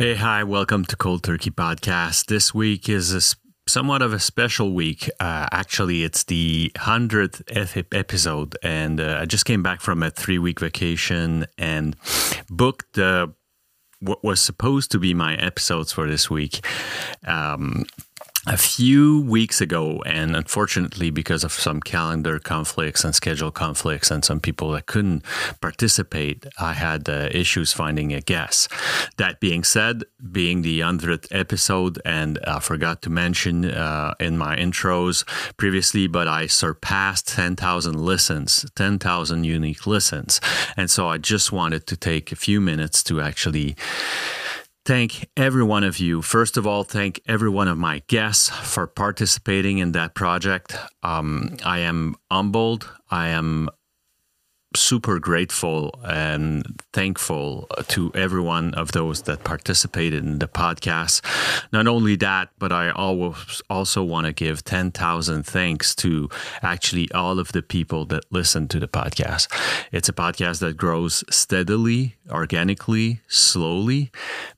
Hey, hi, welcome to Cold Turkey Podcast. This week is a somewhat of a special week. Uh, actually, it's the 100th episode, and uh, I just came back from a three week vacation and booked uh, what was supposed to be my episodes for this week. Um, a few weeks ago, and unfortunately, because of some calendar conflicts and schedule conflicts, and some people that couldn't participate, I had uh, issues finding a guest. That being said, being the 100th episode, and I forgot to mention uh, in my intros previously, but I surpassed 10,000 listens, 10,000 unique listens. And so I just wanted to take a few minutes to actually thank every one of you. First of all, thank every one of my guests for participating in that project. Um, I am humbled. I am super grateful and thankful to every one of those that participated in the podcast. Not only that, but I always also want to give 10,000 thanks to actually all of the people that listen to the podcast. It's a podcast that grows steadily, organically, slowly,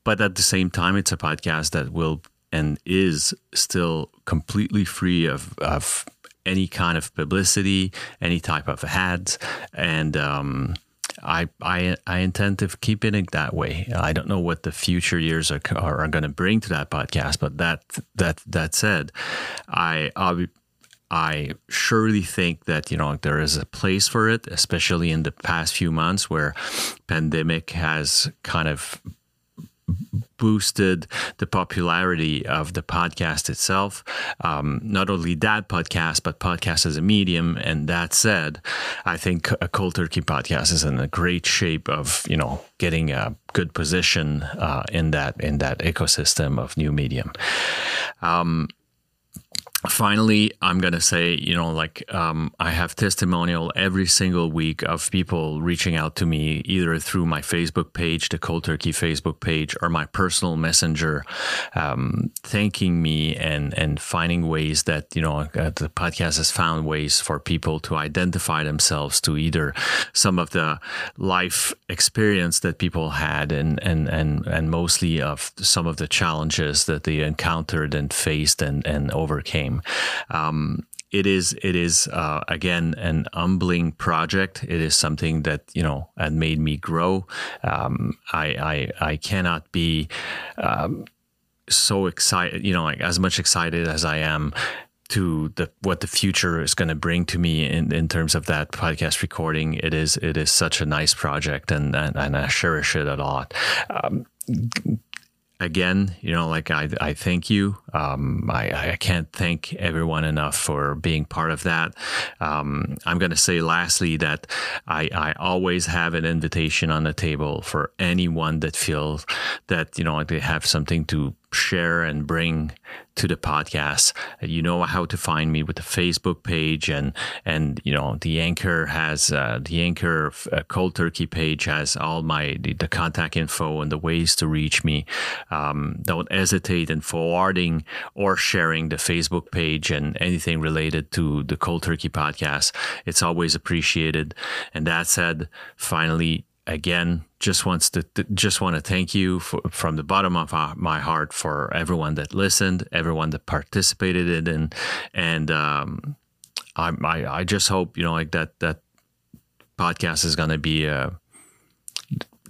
but at the same time, it's a podcast that will and is still completely free of, of any kind of publicity, any type of ads, and um, I, I I intend to keep it that way. I don't know what the future years are are, going to bring to that podcast, but that that that said, I I I surely think that you know there is a place for it, especially in the past few months where pandemic has kind of boosted the popularity of the podcast itself. Um, not only that podcast, but podcast as a medium. And that said, I think a cold turkey podcast is in a great shape of you know getting a good position uh, in that in that ecosystem of new medium. Um, finally i'm going to say you know like um, i have testimonial every single week of people reaching out to me either through my facebook page the cold turkey facebook page or my personal messenger um, thanking me and and finding ways that you know uh, the podcast has found ways for people to identify themselves to either some of the life experience that people had and and and and mostly of some of the challenges that they encountered and faced and and overcame time. Um, it is it is uh, again an humbling project. It is something that you know had made me grow. Um, I, I I cannot be um, so excited. You know, like as much excited as I am to the what the future is going to bring to me in, in terms of that podcast recording. It is it is such a nice project, and and, and I cherish it a lot. Um, again, you know, like I, I thank you. Um, I, I can't thank everyone enough for being part of that. Um, I'm going to say lastly that I, I always have an invitation on the table for anyone that feels that, you know, they have something to share and bring to the podcast. You know how to find me with the Facebook page and and you know the anchor has uh, the anchor uh, cold turkey page has all my the, the, contact info and the ways to reach me. Um, don't hesitate in forwarding or sharing the Facebook page and anything related to the cold turkey podcast. It's always appreciated. And that said, finally again just wants to just want to thank you for, from the bottom of my heart for everyone that listened everyone that participated in and and um, I, I, just hope you know like that that podcast is going to be uh,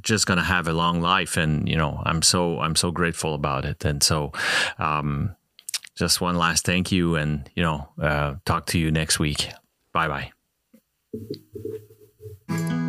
just going to have a long life and you know i'm so i'm so grateful about it. And so um, just one last thank you and you know uh, talk to you next week. Bye bye